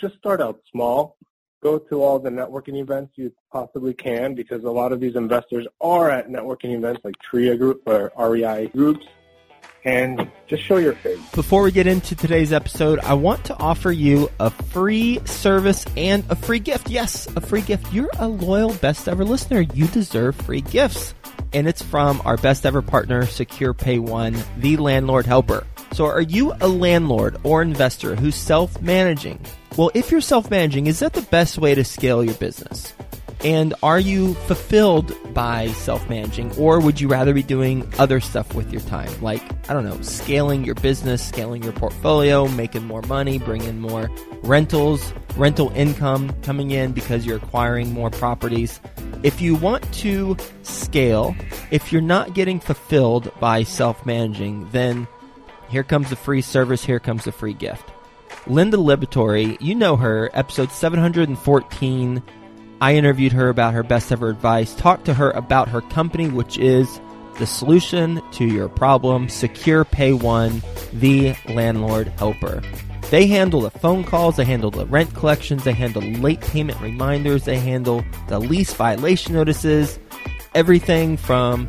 just start out small. Go to all the networking events you possibly can because a lot of these investors are at networking events like TRIA Group or REI groups and just show your face. Before we get into today's episode, I want to offer you a free service and a free gift. Yes, a free gift. You're a loyal best ever listener. You deserve free gifts. And it's from our best ever partner, Secure Pay One, the landlord helper. So are you a landlord or investor who's self-managing? Well, if you're self-managing, is that the best way to scale your business? And are you fulfilled by self managing, or would you rather be doing other stuff with your time? Like, I don't know, scaling your business, scaling your portfolio, making more money, bringing more rentals, rental income coming in because you're acquiring more properties. If you want to scale, if you're not getting fulfilled by self managing, then here comes the free service, here comes the free gift. Linda Liberatore, you know her, episode 714 I interviewed her about her best ever advice, talked to her about her company, which is the solution to your problem, Secure Pay One, the landlord helper. They handle the phone calls, they handle the rent collections, they handle late payment reminders, they handle the lease violation notices, everything from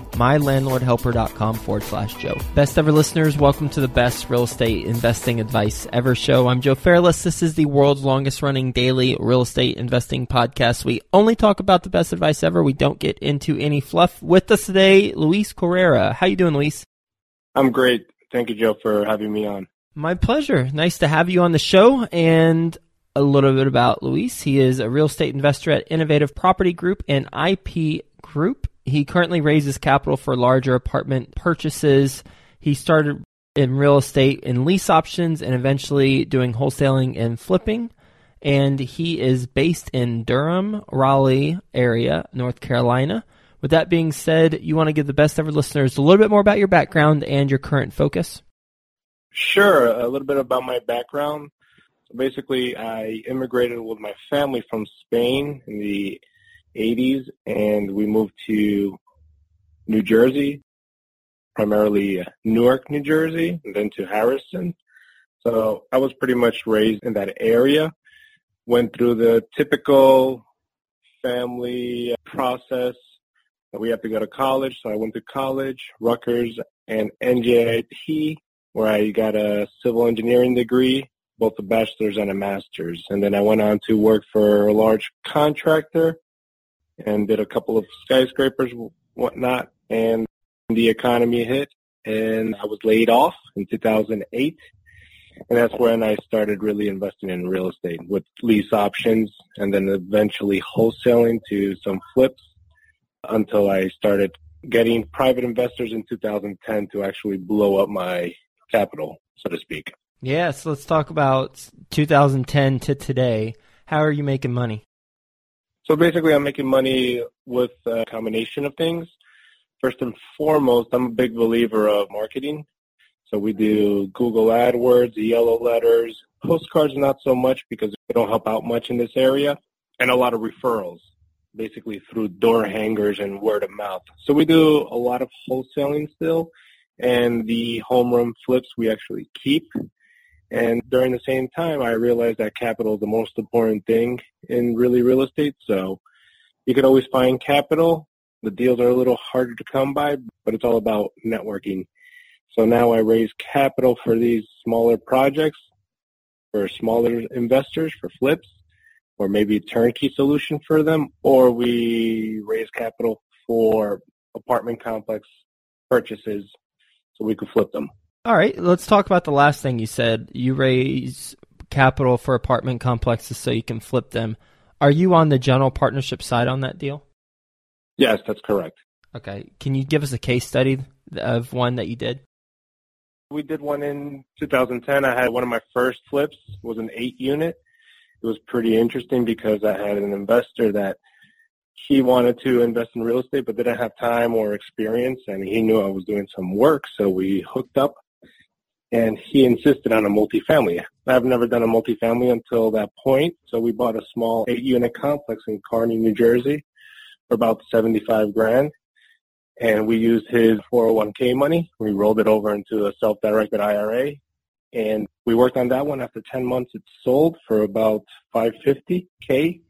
mylandlordhelper.com forward slash Joe. Best ever listeners, welcome to the best real estate investing advice ever show. I'm Joe Fairless. This is the world's longest running daily real estate investing podcast. We only talk about the best advice ever. We don't get into any fluff. With us today, Luis Correra. How you doing, Luis? I'm great. Thank you, Joe, for having me on. My pleasure. Nice to have you on the show. And a little bit about Luis. He is a real estate investor at Innovative Property Group and IP Group. He currently raises capital for larger apartment purchases. He started in real estate in lease options and eventually doing wholesaling and flipping. And he is based in Durham, Raleigh area, North Carolina. With that being said, you want to give the best ever listeners a little bit more about your background and your current focus? Sure. A little bit about my background. Basically, I immigrated with my family from Spain in the 80s, and we moved to New Jersey, primarily uh, Newark, New Jersey, and then to Harrison. So I was pretty much raised in that area. Went through the typical family process. We have to go to college, so I went to college, Rutgers and NJIT, where I got a civil engineering degree, both a bachelor's and a master's. And then I went on to work for a large contractor and did a couple of skyscrapers, whatnot, and the economy hit, and I was laid off in 2008. And that's when I started really investing in real estate with lease options and then eventually wholesaling to some flips until I started getting private investors in 2010 to actually blow up my capital, so to speak. Yeah, so let's talk about 2010 to today. How are you making money? So basically, I'm making money with a combination of things. First and foremost, I'm a big believer of marketing. So we do Google AdWords, yellow letters, postcards not so much because they don't help out much in this area, and a lot of referrals, basically through door hangers and word of mouth. So we do a lot of wholesaling still, and the home flips we actually keep. And during the same time, I realized that capital is the most important thing in really real estate. So you can always find capital. The deals are a little harder to come by, but it's all about networking. So now I raise capital for these smaller projects, for smaller investors, for flips, or maybe a turnkey solution for them, or we raise capital for apartment complex purchases so we could flip them. All right, let's talk about the last thing you said. You raise capital for apartment complexes so you can flip them. Are you on the general partnership side on that deal? Yes, that's correct. Okay. Can you give us a case study of one that you did? We did one in 2010. I had one of my first flips was an eight unit. It was pretty interesting because I had an investor that he wanted to invest in real estate but didn't have time or experience and he knew I was doing some work so we hooked up and he insisted on a multifamily. I've never done a multifamily until that point, so we bought a small eight-unit complex in Kearny, New Jersey, for about 75 grand, and we used his 401k money. We rolled it over into a self-directed IRA, and we worked on that one. After 10 months, it sold for about 550k,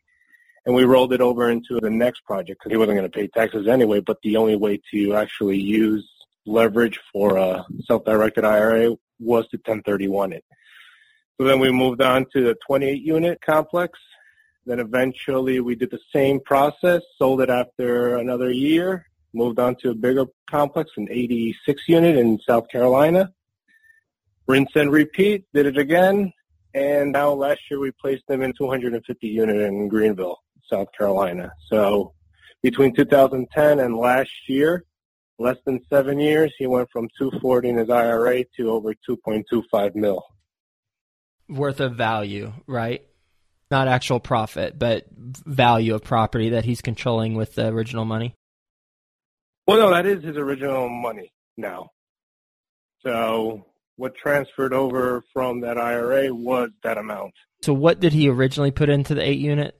and we rolled it over into the next project because he wasn't going to pay taxes anyway. But the only way to actually use leverage for a self-directed IRA was to 1031 it. So then we moved on to the 28 unit complex. Then eventually we did the same process, sold it after another year, moved on to a bigger complex, an 86 unit in South Carolina. Rinse and repeat, did it again. And now last year we placed them in 250 unit in Greenville, South Carolina. So between 2010 and last year, less than seven years, he went from 240 in his IRA to over 2.25 mil. Worth of value, right? Not actual profit, but value of property that he's controlling with the original money. Well, no, that is his original money now. So what transferred over from that IRA was that amount. So what did he originally put into the eight unit?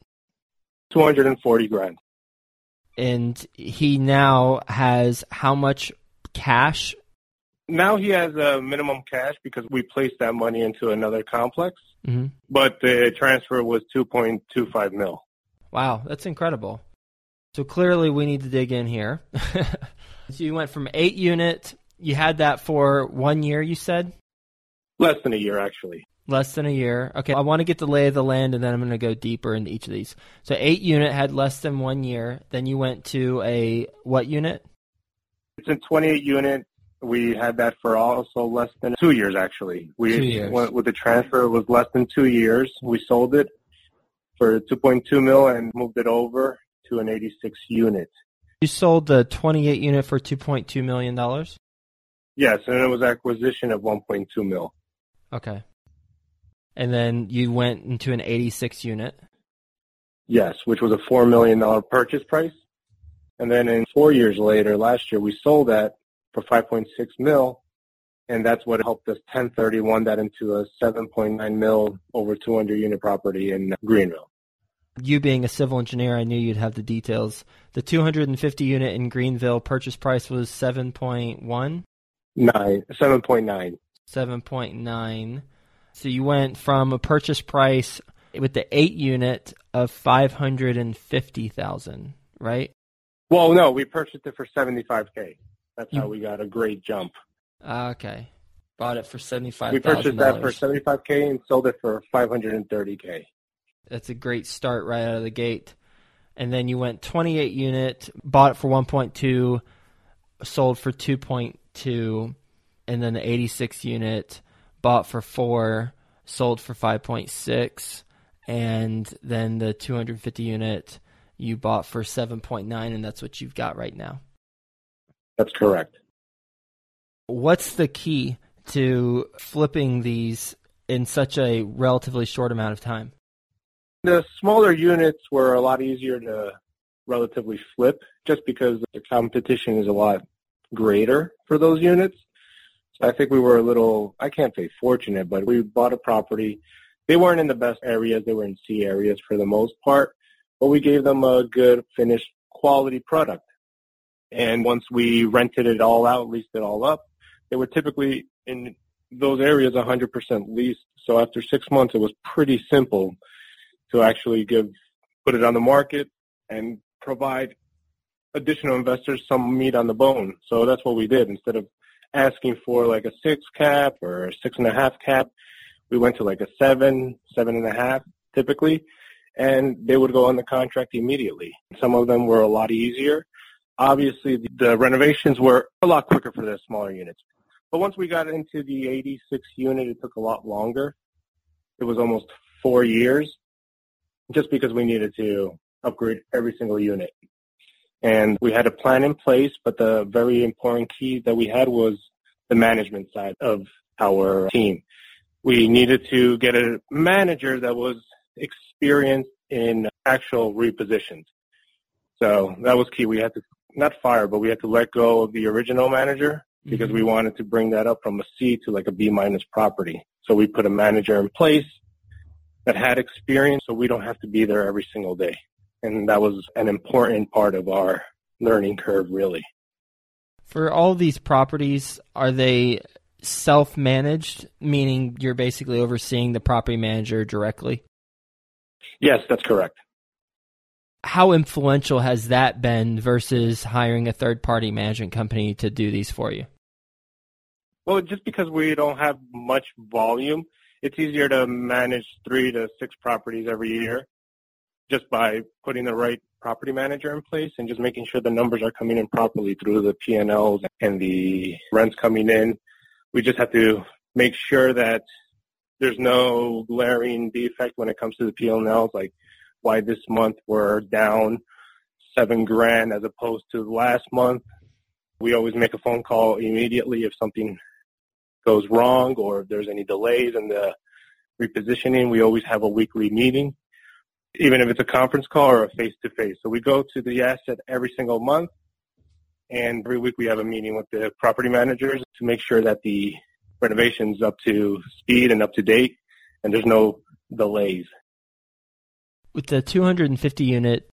240 grand and he now has how much cash? Now he has a minimum cash because we placed that money into another complex, mm-hmm. but the transfer was 2.25 mil. Wow, that's incredible. So clearly we need to dig in here. so you went from eight unit, you had that for one year, you said? Less than a year, actually. Less than a year. Okay, I want to get the lay of the land, and then I'm going to go deeper into each of these. So eight unit had less than one year. Then you went to a what unit? It's a 28 unit. We had that for also less than two years, actually. We two years. went with the transfer. It was less than two years. We sold it for 2.2 mil and moved it over to an 86 unit. You sold the 28 unit for 2.2 million dollars. Yes, and it was acquisition of 1.2 mil. Okay and then you went into an 86 unit. Yes, which was a $4 million purchase price. And then in four years later, last year, we sold that for 5.6 mil, and that's what helped us 1031 that into a 7.9 mil over 200 unit property in Greenville. You being a civil engineer, I knew you'd have the details. The 250 unit in Greenville purchase price was 7.1? 9, 7.9. 7.9. So you went from a purchase price with the eight unit of five hundred and fifty thousand, right? Well, no, we purchased it for seventy five k. That's you, how we got a great jump. Okay, bought it for seventy five. We purchased that for seventy five k and sold it for five hundred and thirty k. That's a great start right out of the gate. And then you went twenty eight unit, bought it for one point two, sold for two point two, and then the eighty six unit bought for four, sold for 5.6, and then the 250 unit you bought for 7.9, and that's what you've got right now. That's correct. What's the key to flipping these in such a relatively short amount of time? The smaller units were a lot easier to relatively flip just because the competition is a lot greater for those units. I think we were a little, I can't say fortunate, but we bought a property. They weren't in the best areas. They were in C areas for the most part, but we gave them a good finished quality product. And once we rented it all out, leased it all up, they were typically in those areas 100% leased. So after six months, it was pretty simple to actually give, put it on the market and provide additional investors some meat on the bone. So that's what we did. Instead of asking for like a six cap or a six and a half cap. We went to like a seven, seven and a half typically, and they would go on the contract immediately. Some of them were a lot easier. obviously the renovations were a lot quicker for the smaller units. But once we got into the 86 unit, it took a lot longer. It was almost four years just because we needed to upgrade every single unit. And we had a plan in place, but the very important key that we had was the management side of our team. We needed to get a manager that was experienced in actual repositions. So that was key. We had to not fire, but we had to let go of the original manager because mm-hmm. we wanted to bring that up from a C to like a B minus property. So we put a manager in place that had experience so we don't have to be there every single day. And that was an important part of our learning curve really. For all these properties, are they self-managed, meaning you're basically overseeing the property manager directly? Yes, that's correct. How influential has that been versus hiring a third-party management company to do these for you? Well, just because we don't have much volume, it's easier to manage three to six properties every year just by putting the right property manager in place and just making sure the numbers are coming in properly through the P&Ls and the rents coming in. We just have to make sure that there's no glaring defect when it comes to the P&Ls, like why this month we're down seven grand as opposed to last month. We always make a phone call immediately if something goes wrong or if there's any delays in the repositioning. We always have a weekly meeting, even if it's a conference call or a face-to-face. So we go to the asset every single month, and every week we have a meeting with the property managers to make sure that the renovation's up to speed and up to date, and there's no delays. With the 250 unit,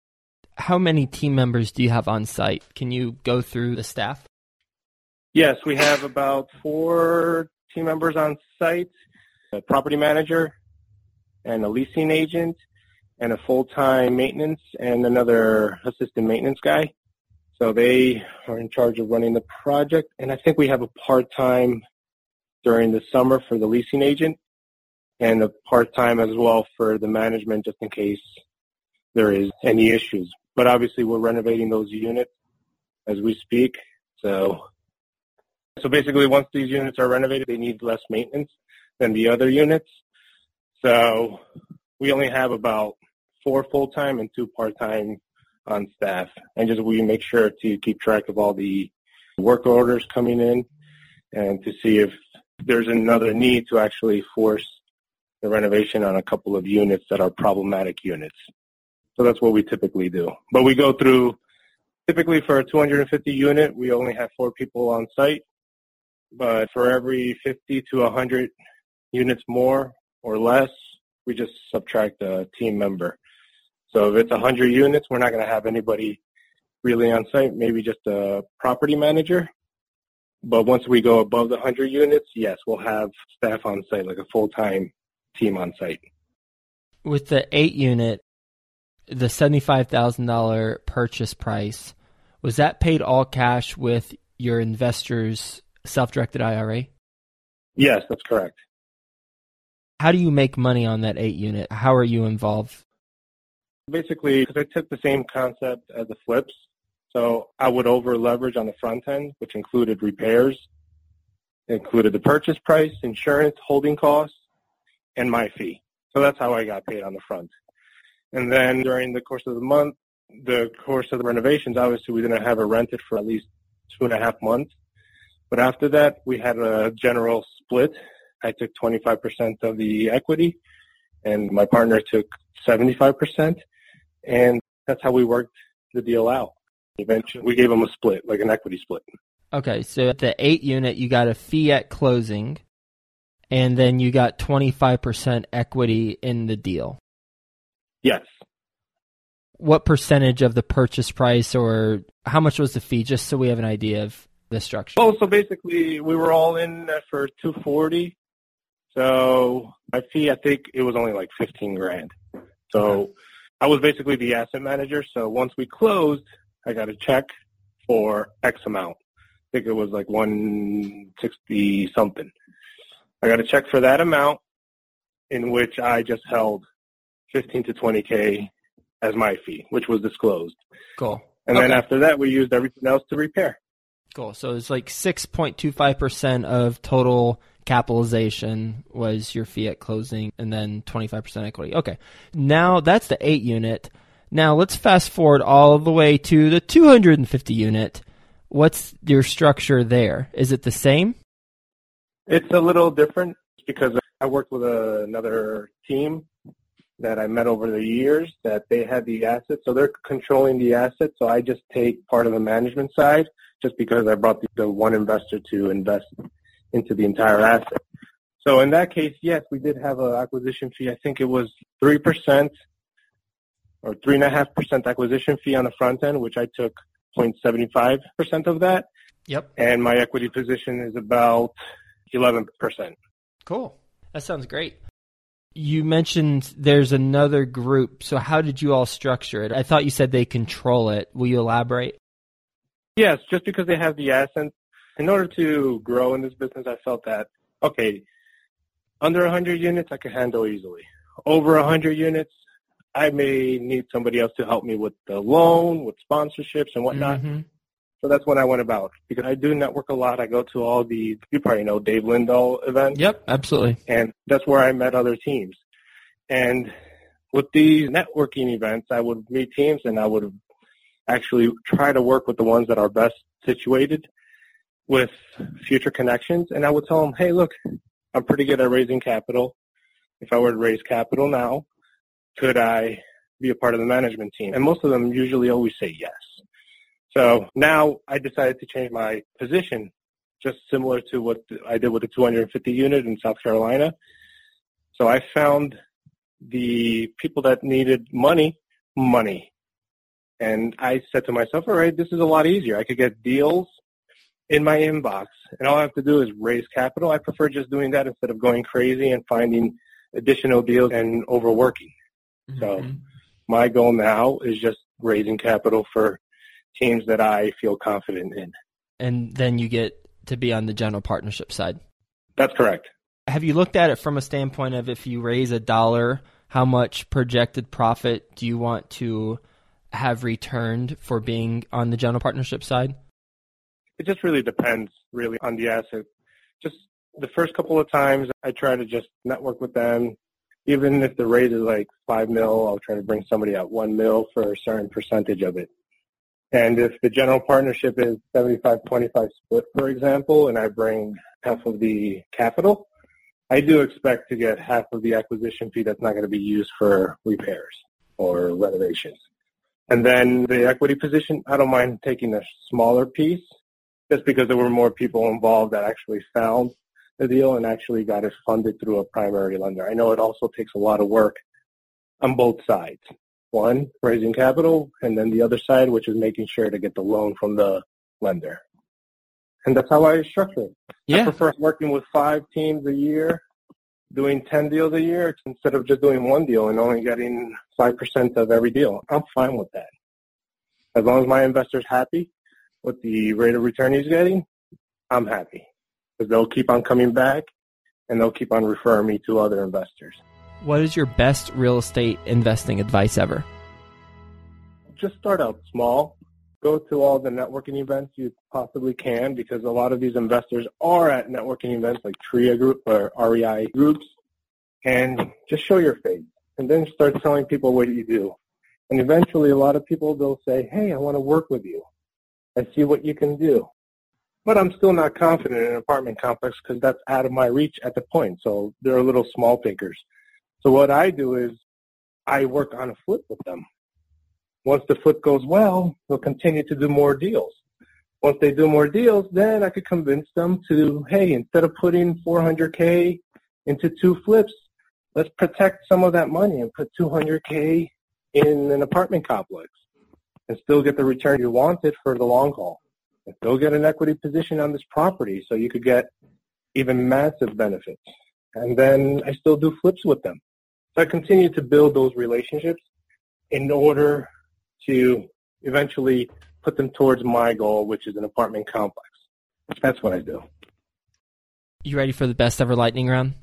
how many team members do you have on site? Can you go through the staff? Yes, we have about four team members on site, a property manager and a leasing agent and a full-time maintenance and another assistant maintenance guy. So they are in charge of running the project. And I think we have a part-time during the summer for the leasing agent and a part-time as well for the management just in case there is any issues. But obviously we're renovating those units as we speak. So so basically, once these units are renovated, they need less maintenance than the other units. So we only have about four full-time and two part-time on staff. And just we make sure to keep track of all the work orders coming in and to see if there's another need to actually force the renovation on a couple of units that are problematic units. So that's what we typically do. But we go through, typically for a 250 unit, we only have four people on site but for every 50 to 100 units more or less, we just subtract a team member. So if it's 100 units, we're not going to have anybody really on site, maybe just a property manager. But once we go above the 100 units, yes, we'll have staff on site, like a full-time team on site. With the 8 unit, the $75,000 purchase price, was that paid all cash with your investors self-directed IRA? Yes, that's correct. How do you make money on that eight unit? How are you involved? Basically, because I took the same concept as the flips, so I would over leverage on the front end, which included repairs, included the purchase price, insurance, holding costs, and my fee. So that's how I got paid on the front. And then during the course of the month, the course of the renovations, obviously we didn't have it rented for at least two and a half months. But after that, we had a general split. I took 25% of the equity, and my partner took 75%, and that's how we worked the deal out. Eventually, we gave them a split, like an equity split. Okay, so at the eight unit, you got a fee at closing, and then you got 25% equity in the deal. Yes. What percentage of the purchase price, or how much was the fee, just so we have an idea of the structure? Oh, so basically we were all in for 240. So my fee, I think it was only like 15 grand. So. I was basically the asset manager. So once we closed, I got a check for X amount. I think it was like 160 something. I got a check for that amount in which I just held 15 to 20K as my fee, which was disclosed. Cool. And okay. then after that, we used everything else to repair. Cool. So it's like 6.25% of total capitalization was your fee at closing and then 25% equity. Okay. Now that's the 8 unit. Now let's fast forward all the way to the 250 unit. What's your structure there? Is it the same? It's a little different because I worked with another team that I met over the years that they had the assets. So they're controlling the assets. So I just take part of the management side just because I brought the, the one investor to invest into the entire asset. So in that case, yes, we did have an acquisition fee. I think it was 3% or 3.5% acquisition fee on the front end, which I took 0.75% of that. Yep. And my equity position is about 11%. Cool. That sounds great. You mentioned there's another group. So how did you all structure it? I thought you said they control it. Will you elaborate? Yes, just because they have the assets. In order to grow in this business, I felt that, okay, under 100 units, I could handle easily. Over 100 units, I may need somebody else to help me with the loan, with sponsorships and whatnot. Mm-hmm. So that's what I went about because I do network a lot. I go to all the, you probably know Dave Lindahl events. Yep, absolutely. And that's where I met other teams. And with these networking events, I would meet teams and I would actually try to work with the ones that are best situated with future connections. And I would tell them, hey, look, I'm pretty good at raising capital. If I were to raise capital now, could I be a part of the management team? And most of them usually always say yes. So now I decided to change my position, just similar to what I did with the 250 unit in South Carolina. So I found the people that needed money, money. And I said to myself, all right, this is a lot easier. I could get deals in my inbox, and all I have to do is raise capital. I prefer just doing that instead of going crazy and finding additional deals and overworking. Mm-hmm. So my goal now is just raising capital for teams that I feel confident in. And then you get to be on the general partnership side. That's correct. Have you looked at it from a standpoint of if you raise a dollar, how much projected profit do you want to have returned for being on the general partnership side? It just really depends really on the asset. Just the first couple of times I try to just network with them, even if the rate is like five mil, I'll try to bring somebody at one mil for a certain percentage of it. And if the general partnership is 75-25 split, for example, and I bring half of the capital, I do expect to get half of the acquisition fee that's not going to be used for repairs or renovations. And then the equity position, I don't mind taking a smaller piece just because there were more people involved that actually found the deal and actually got it funded through a primary lender. I know it also takes a lot of work on both sides. One, raising capital, and then the other side, which is making sure to get the loan from the lender. And that's how I structure it. Yeah. I prefer working with five teams a year, doing 10 deals a year instead of just doing one deal and only getting 5% of every deal. I'm fine with that. As long as my investor's happy with the rate of return he's getting, I'm happy because they'll keep on coming back and they'll keep on referring me to other investors. What is your best real estate investing advice ever? Just start out small. Go to all the networking events you possibly can because a lot of these investors are at networking events like TRIA Group or REI groups and just show your face and then start telling people what you do. And eventually a lot of people will say, hey, I want to work with you. I see what you can do but I'm still not confident in an apartment complex because that's out of my reach at the point. So they're a little small thinkers. So what I do is I work on a flip with them. Once the flip goes well, they'll continue to do more deals. Once they do more deals, then I could convince them to, hey, instead of putting 400K into two flips, let's protect some of that money and put 200K in an apartment complex and still get the return you wanted for the long haul and still get an equity position on this property so you could get even massive benefits. And then I still do flips with them. So I continue to build those relationships in order to eventually put them towards my goal, which is an apartment complex. That's what I do. You ready for the best ever lightning round?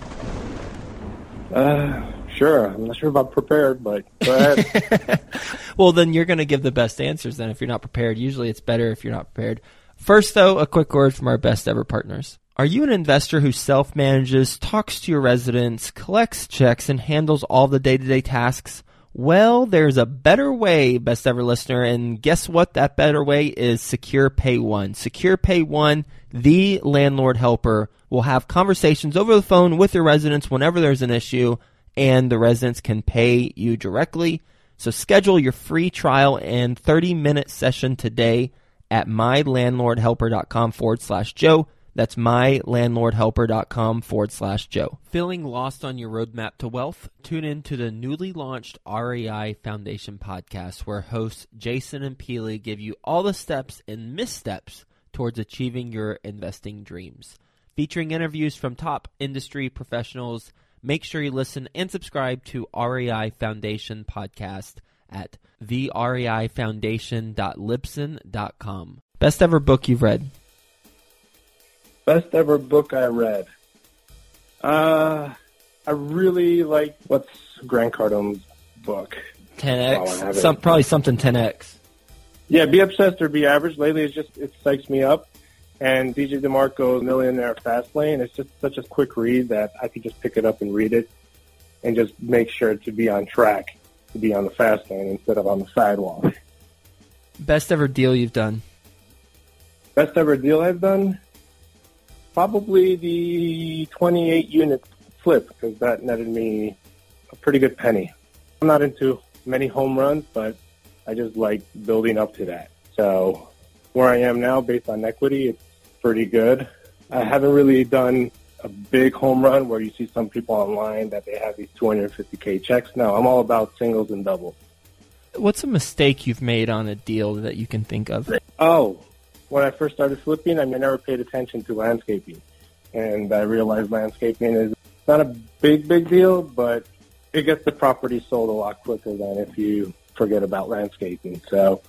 Uh, sure. I'm not sure about prepared, but go ahead. well, then you're going to give the best answers then if you're not prepared. Usually it's better if you're not prepared. First, though, a quick word from our best ever partners. Are you an investor who self manages, talks to your residents, collects checks, and handles all the day to day tasks? Well, there's a better way, best ever listener, and guess what? That better way is Secure Pay One. Secure Pay One, the landlord helper, will have conversations over the phone with your residents whenever there's an issue, and the residents can pay you directly. So schedule your free trial and 30 minute session today at mylandlordhelper.com forward slash Joe. That's mylandlordhelper.com forward slash Joe. Feeling lost on your roadmap to wealth? Tune in to the newly launched REI Foundation podcast, where hosts Jason and Peely give you all the steps and missteps towards achieving your investing dreams. Featuring interviews from top industry professionals, make sure you listen and subscribe to REI Foundation podcast at thereifoundation.libsyn.com. Best ever book you've read? Best ever book I read. Uh, I really like what's Grant Cardone's book. 10x, some, probably something 10x. Yeah, be obsessed or be average. Lately, it's just it psychs me up. And DJ DeMarco's Millionaire Fastlane. It's just such a quick read that I could just pick it up and read it, and just make sure to be on track, to be on the fast lane instead of on the sidewalk. Best ever deal you've done. Best ever deal I've done. Probably the 28 unit flip because that netted me a pretty good penny. I'm not into many home runs, but I just like building up to that. So where I am now, based on equity, it's pretty good. I haven't really done a big home run where you see some people online that they have these 250k checks. No, I'm all about singles and doubles. What's a mistake you've made on a deal that you can think of? Oh, when I first started flipping, I, mean, I never paid attention to landscaping. And I realized landscaping is not a big, big deal, but it gets the property sold a lot quicker than if you forget about landscaping. So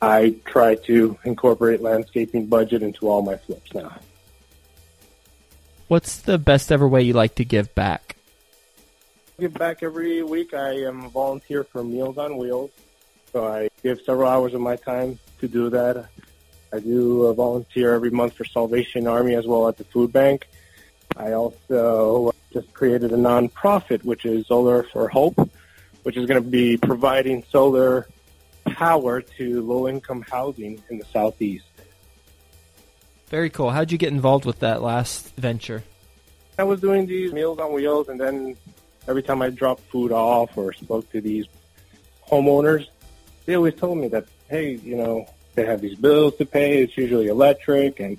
I try to incorporate landscaping budget into all my flips now. What's the best ever way you like to give back? Give back every week. I am a volunteer for Meals on Wheels. So I give several hours of my time to do that. I do a volunteer every month for Salvation Army as well at the food bank. I also just created a nonprofit, which is Solar for Hope, which is going to be providing solar power to low-income housing in the southeast. Very cool. How'd you get involved with that last venture? I was doing these Meals on Wheels, and then every time I dropped food off or spoke to these homeowners, they always told me that, hey, you know, they have these bills to pay. It's usually electric and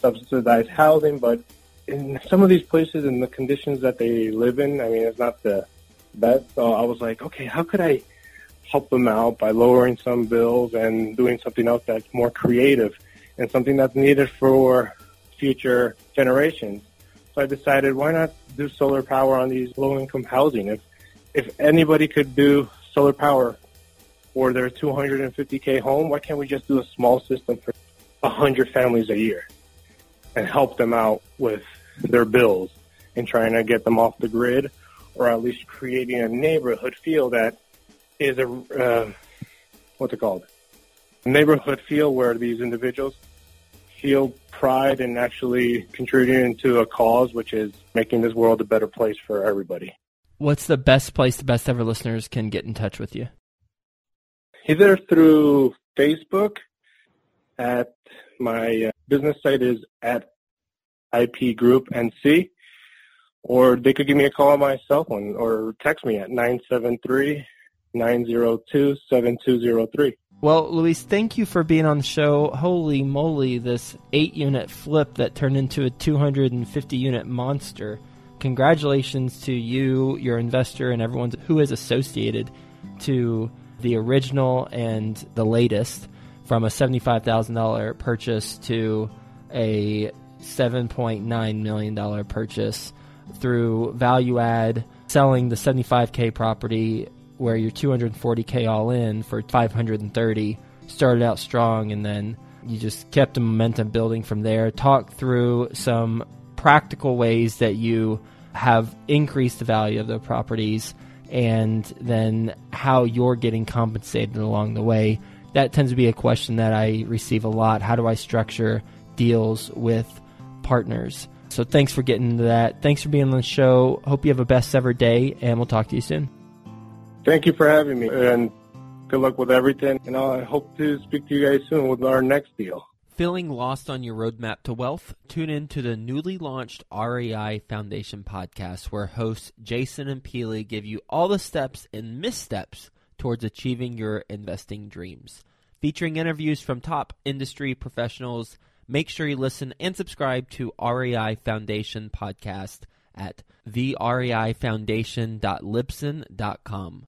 subsidized housing, but in some of these places and the conditions that they live in, I mean, it's not the best. So I was like, okay, how could I help them out by lowering some bills and doing something else that's more creative and something that's needed for future generations? So I decided, why not do solar power on these low-income housing? If if anybody could do solar power for their 250k home, why can't we just do a small system for 100 families a year and help them out with their bills and trying to get them off the grid or at least creating a neighborhood feel that is a, uh, what's it called? A neighborhood feel where these individuals feel pride in actually contributing to a cause, which is making this world a better place for everybody. What's the best place the best ever listeners can get in touch with you? Either through Facebook at my uh, business site is at IP Group NC, or they could give me a call on my cell phone or text me at 973 902 7203. Well, Luis, thank you for being on the show. Holy moly, this eight unit flip that turned into a 250 unit monster. Congratulations to you, your investor, and everyone who is associated to the original and the latest from a $75,000 purchase to a $7.9 million purchase through value add, selling the 75K property where you're 240K all in for 530 started out strong and then you just kept the momentum building from there. Talk through some practical ways that you have increased the value of the properties and then how you're getting compensated along the way. That tends to be a question that I receive a lot. How do I structure deals with partners? So thanks for getting into that. Thanks for being on the show. Hope you have a best ever day, and we'll talk to you soon. Thank you for having me, and good luck with everything. And I hope to speak to you guys soon with our next deal. Feeling lost on your roadmap to wealth? Tune in to the newly launched REI Foundation podcast, where hosts Jason and Peely give you all the steps and missteps towards achieving your investing dreams. Featuring interviews from top industry professionals, make sure you listen and subscribe to REI Foundation podcast at thereifoundation.libsyn.com.